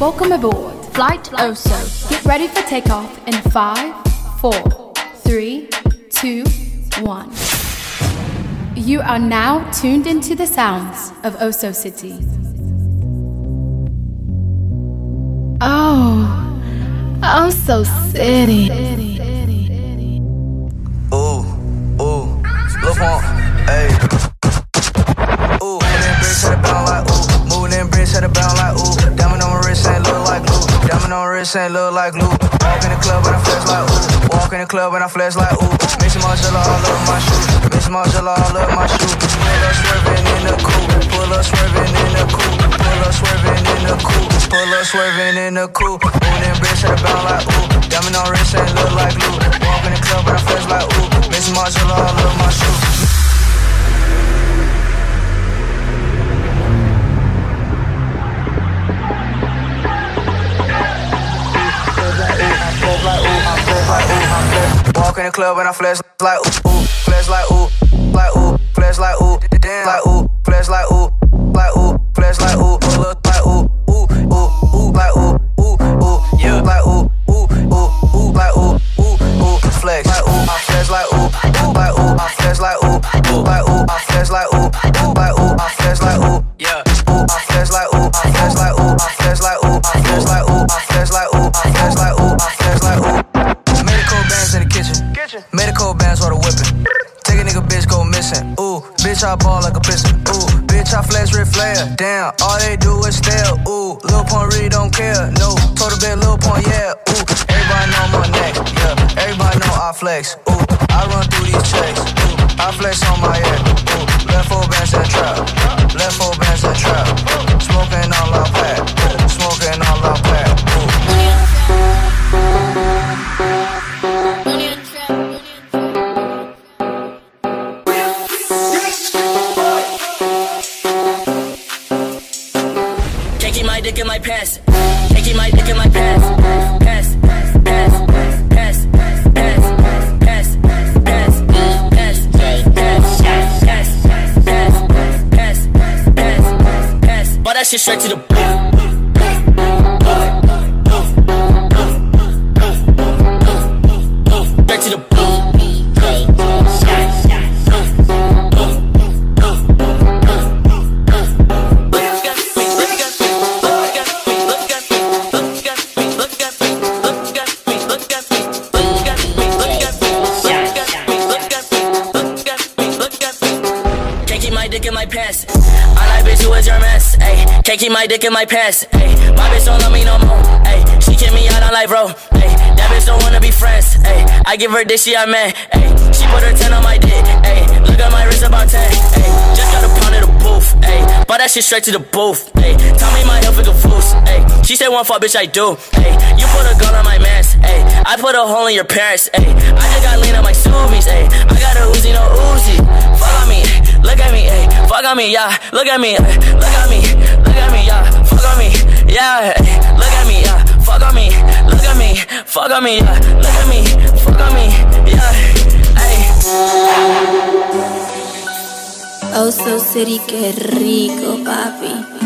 Welcome aboard Flight Oso. Get ready for takeoff in five, four, three, two, one. You are now tuned into the sounds of Oso City. Oh, Oso City. Ooh, ooh, look on, ayy. Ooh, moving in bricks, set it bound like ooh. Moving in bricks, set it bound like ooh. Diamond on wrist ain't look like glue. Walk in the club and I flex like ooh. Walk in the club and I flex like ooh. Mixing Margiela all up my shoes. Mixing Margiela all up my shoes. Pull up swerving in the coupe. Pull up swerving in the coupe. Pull up swerving in the coupe. Pull up swerving in the coupe. Moving in bricks, set bound like ooh. Diamond on wrist ain't look like glue. Walk in the club and I flex like ooh. Mixing Margiela all up my shoes. In the club and I flex like ooh, ooh, flex like ooh, like ooh, flex like ooh, damn like ooh, flex like ooh, like ooh, flex like ooh, like ooh, ooh, ooh, like ooh, ooh, ooh, yeah, like ooh, ooh, ooh, ooh, like ooh, ooh, ooh, flex like ooh, I flex like ooh, ooh, like ooh, I flex like ooh, ooh, like ooh, I flex like ooh, bitch I ball like a piston. Ooh, bitch I flex red flare. Damn, all they do is stare. Ooh, Lil Pump really don't care. No, told a bit Lil Pump, yeah. Ooh, everybody know my neck. Yeah, everybody know I flex. Ooh, I run through these checks. Ooh, I flex on my head. Ooh, left four bands that trap. Left four bands that trap. Smoking all out pack. To the dick in my pants. Ayy, my bitch don't love me no more. Ayy, she kick me out on life, bro. Ayy, that bitch don't wanna be friends. Ayy, I give her dick, she a man. Ayy, she put her 10 on my dick. Ayy, look at my wrist about 10. Ayy, just got a pound of the booth. Ayy, bought that shit straight to the booth. Ayy, tell me my health is foos. Ayy, she said one fuck, bitch, I do. Ayy, you put a gun on my mans. Ayy, I put a hole in your parents. Ayy, I just got lean on my Subies. Ayy, I got a Uzi, no Uzi. Fuck on me, look at me, ayy, fuck on me, yeah. Look at me, look at me, look at me, yeah. Fuck on me, yeah. Look at me, yeah. Fuck on me, look at me, fuck on me, yeah. Look at me, fuck on me, yeah. Ayy. Oso oh, City, qué rico, papi.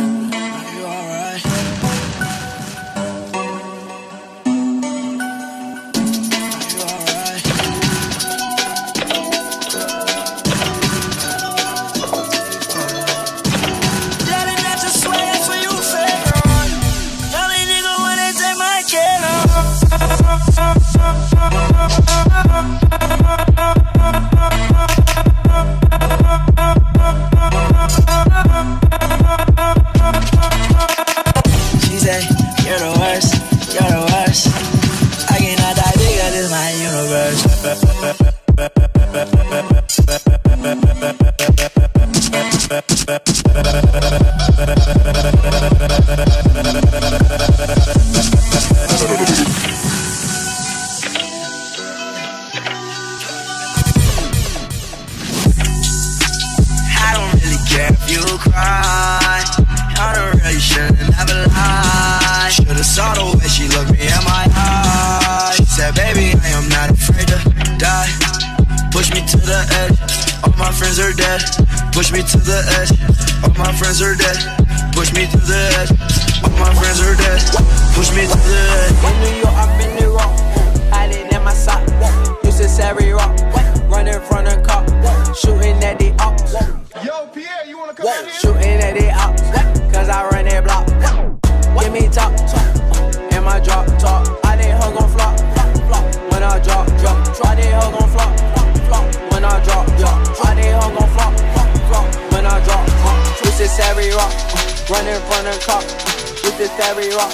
rock.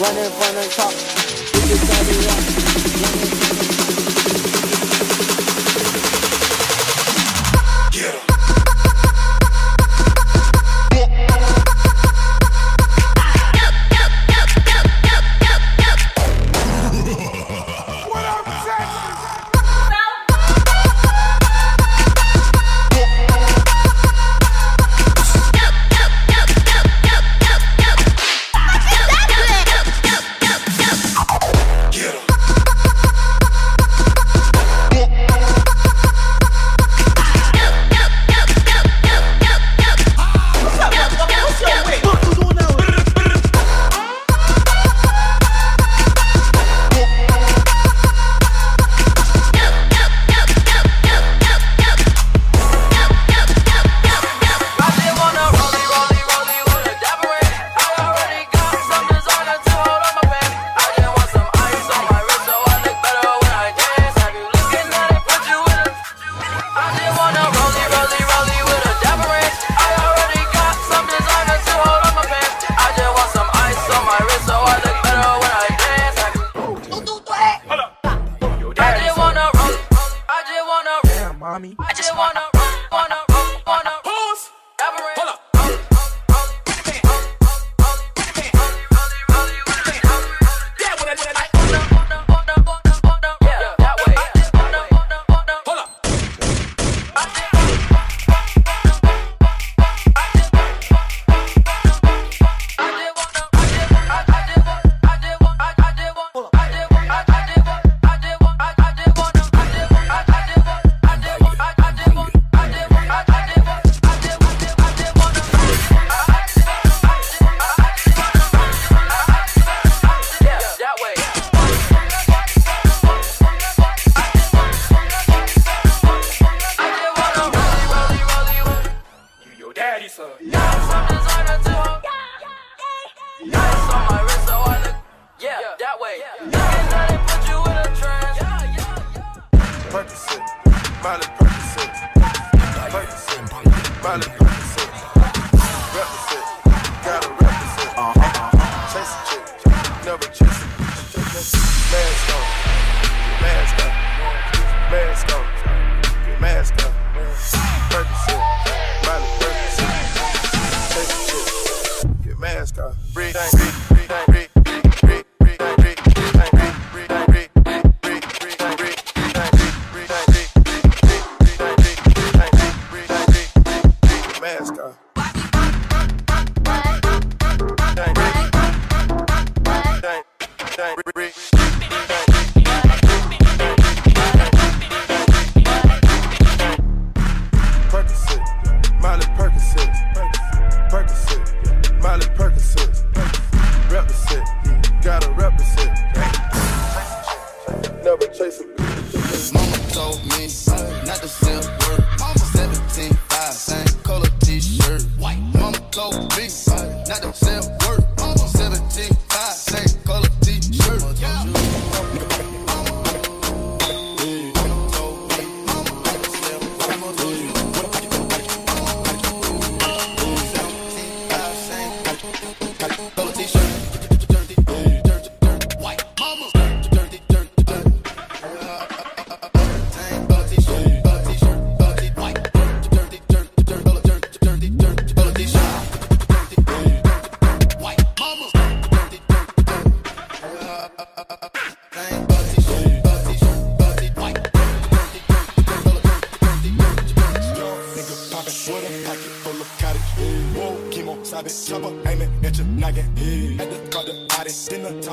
Running from the top,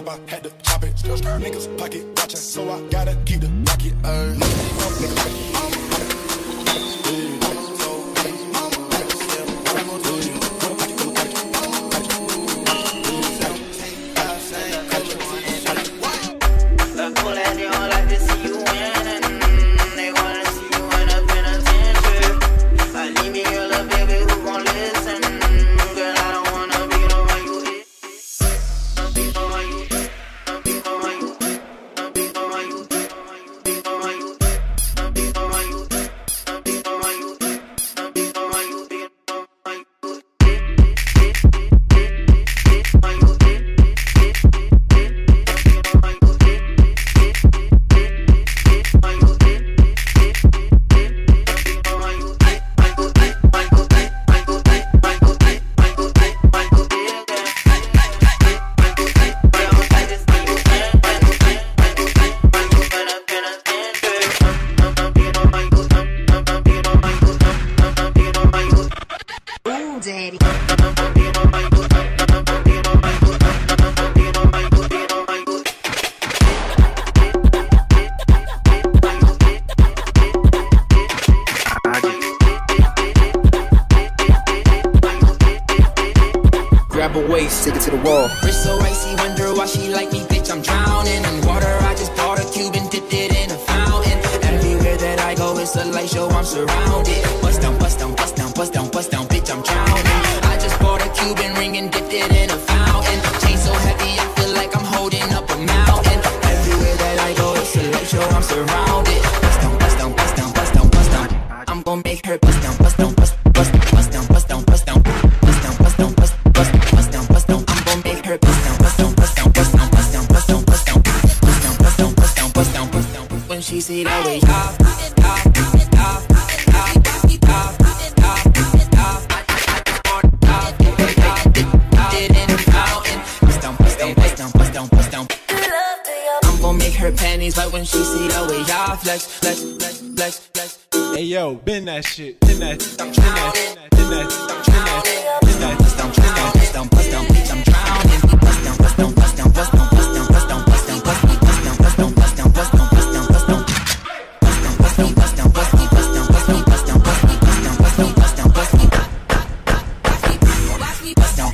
up, I had to chop it. Niggas pocket watching, so I gotta keep the pocket Uh,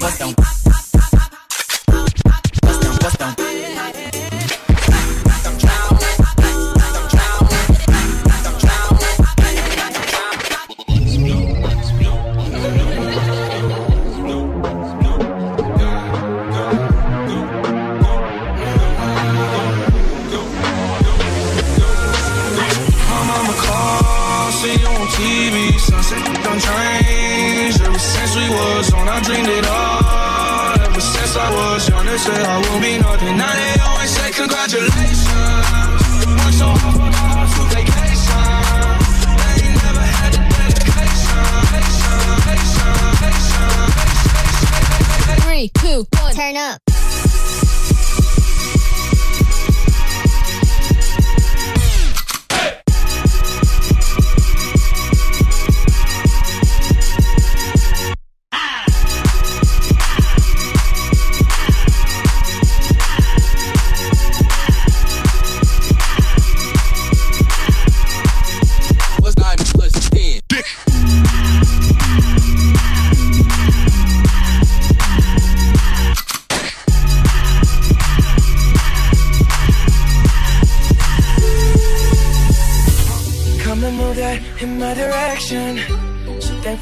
but don't.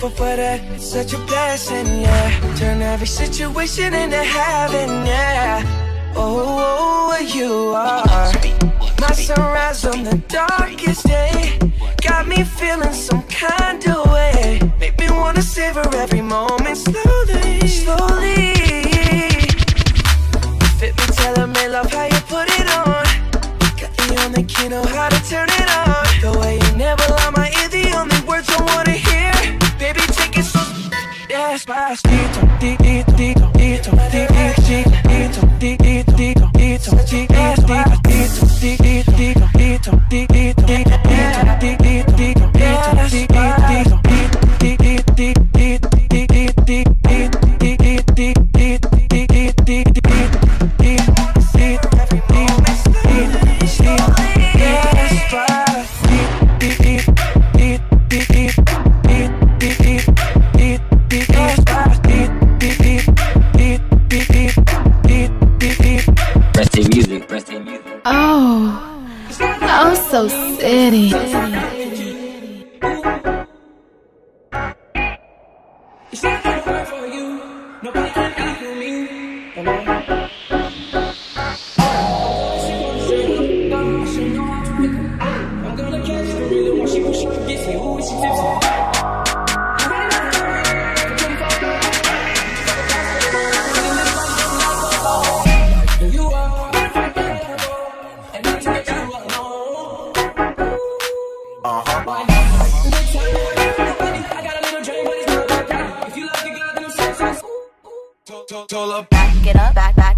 grateful for that. It's such a blessing, yeah. Turn every situation into heaven, yeah. Oh, oh, you are my sunrise on the darkest day. Got me feeling some kind of way. Make me wanna savor every moment slowly, slowly. Fit me, tell me, love how you put it on. Got the only key know how to. told her back it up, back, back.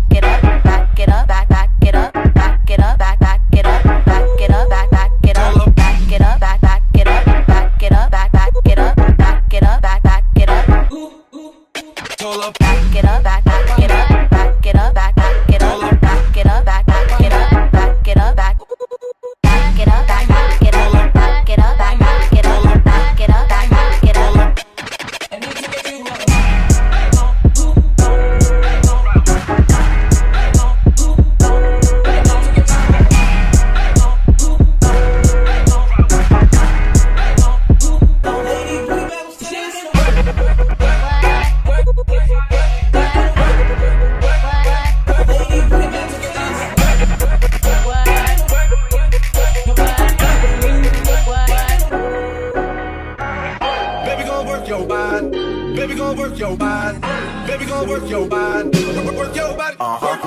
work your body. Baby, gonna work your body. Work, work work your body. Uh-huh. Work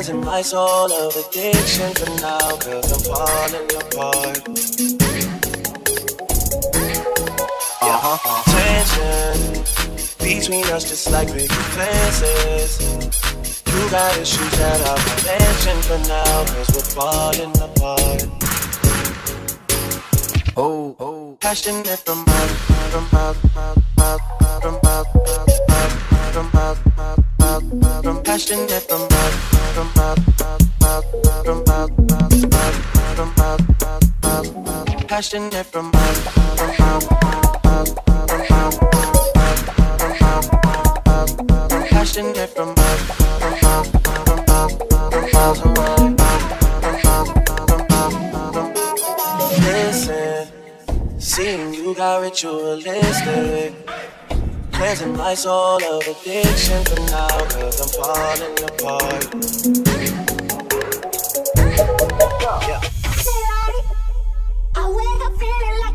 Cleansing my soul of addiction for now, cause I'm falling apart. Uh-huh. Tension between us just like big fences. You got issues that I won't mention for now, cause we're falling apart. Oh, oh, passionate from mouth, from mouth, from mouth, from mouth, from from from from mouth, mouth, from passionate from passionate from from mouth, Listen, seeing you got ritualistic. Cleansing my soul of addiction for now, cause I'm falling apart. Yeah. I wake up feeling like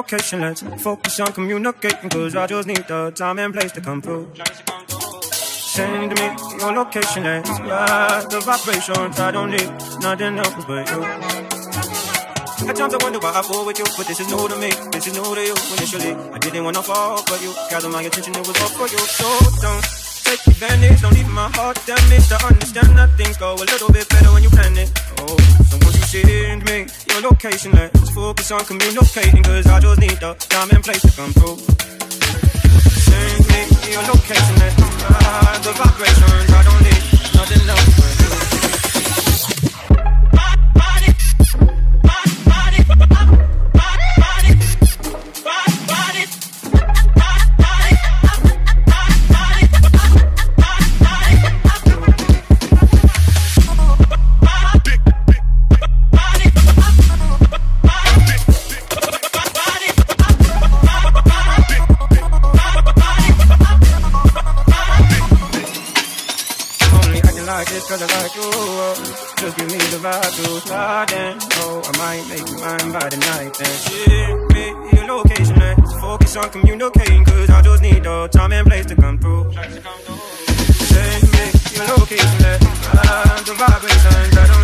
location, let's focus on communicating Cause I just need the time and place to come through. Send me your location, let's ride the vibrations. I don't need nothing else but you. At times I wonder why I fall with you But this is new to me, this is new to you Initially, I didn't wanna fall for you. Gather my attention, it was all for you. So don't heart damaged To understand that things go a little bit better when you plan it. Oh, so won't you send me your location Let's focus on communicating Cause I just need the time and place to come through. Send me your location Let's the vibrations I don't need nothing else cause I like you. oh. Just give me the vibe to slide in. Oh, I might make you mine by the night. Then ship me your location. Let's focus on communicating. Cause I just need the time and place to come through. Send me your location. Eh? Let's ride the vibrations. I don't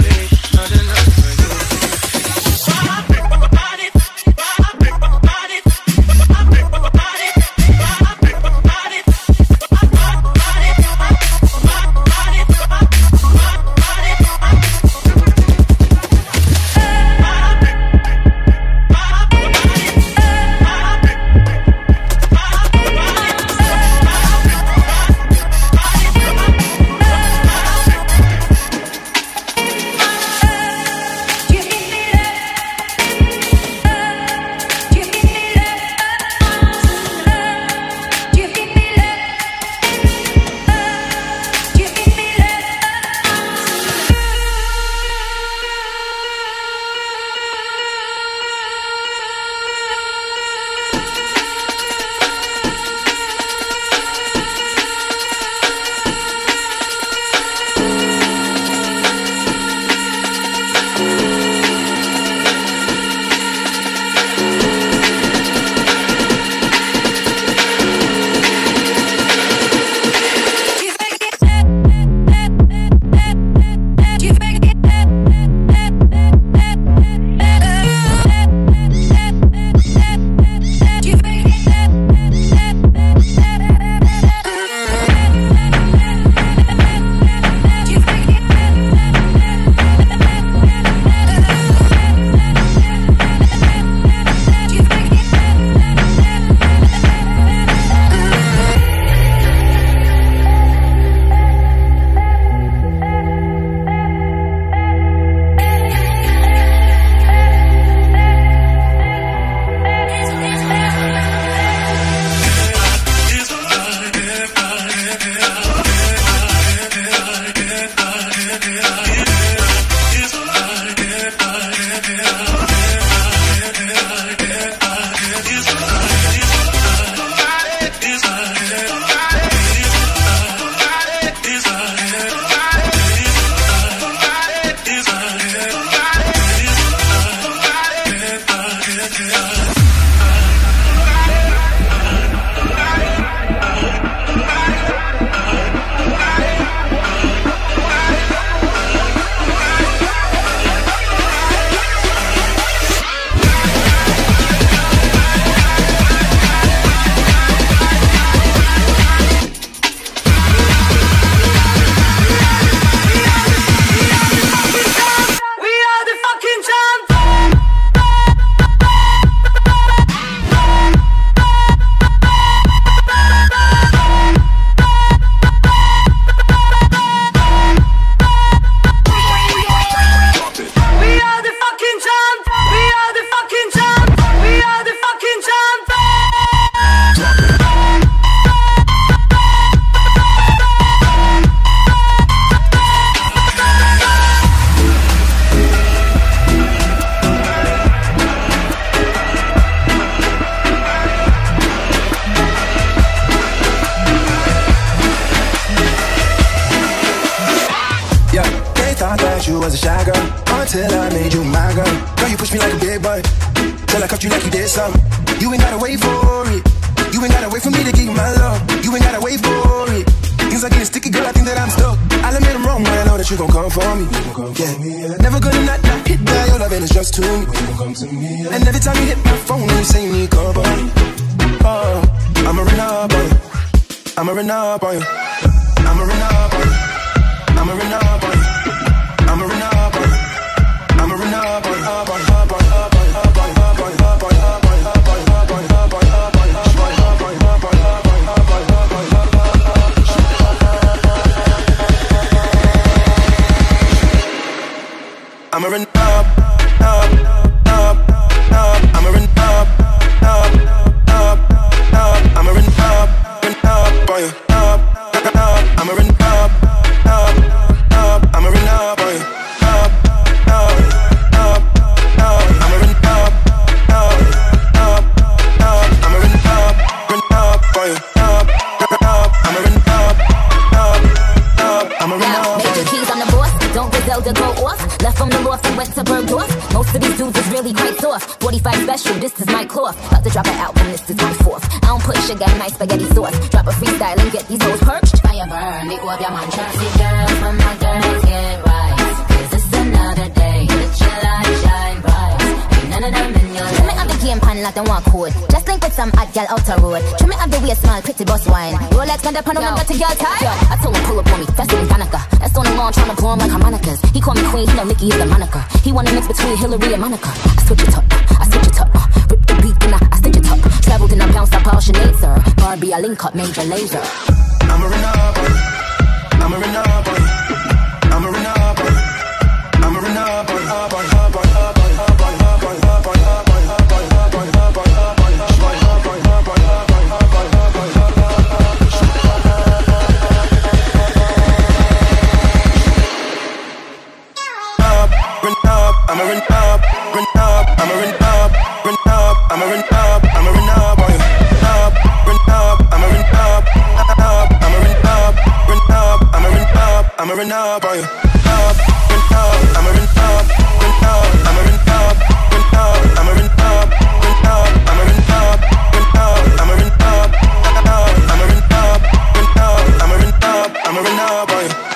Rolex, and that panorama to your type. Yo, I told him pull up on me, that's in Danica. That's on the lawn, tryna to blow him like harmonicas. He call me queen, he know Nicki is the moniker. He wanna mix between Hillary and Monica. I switch it up, I switch it up. Rip the beat, and I, I stitch it up. Traveled and I bounced up all Sinead, sir. Barbie, I link up, Major Lazer. I'm a Renard boy. I'm a Renard boy. up on you. Up up, I'm a rin up and up, I'm a rin up and up, I'm a rin up and up, I'm a rin up and up, I'm a rin up up, I'm rin up up, I'm a rin up, I'm a rin up on you.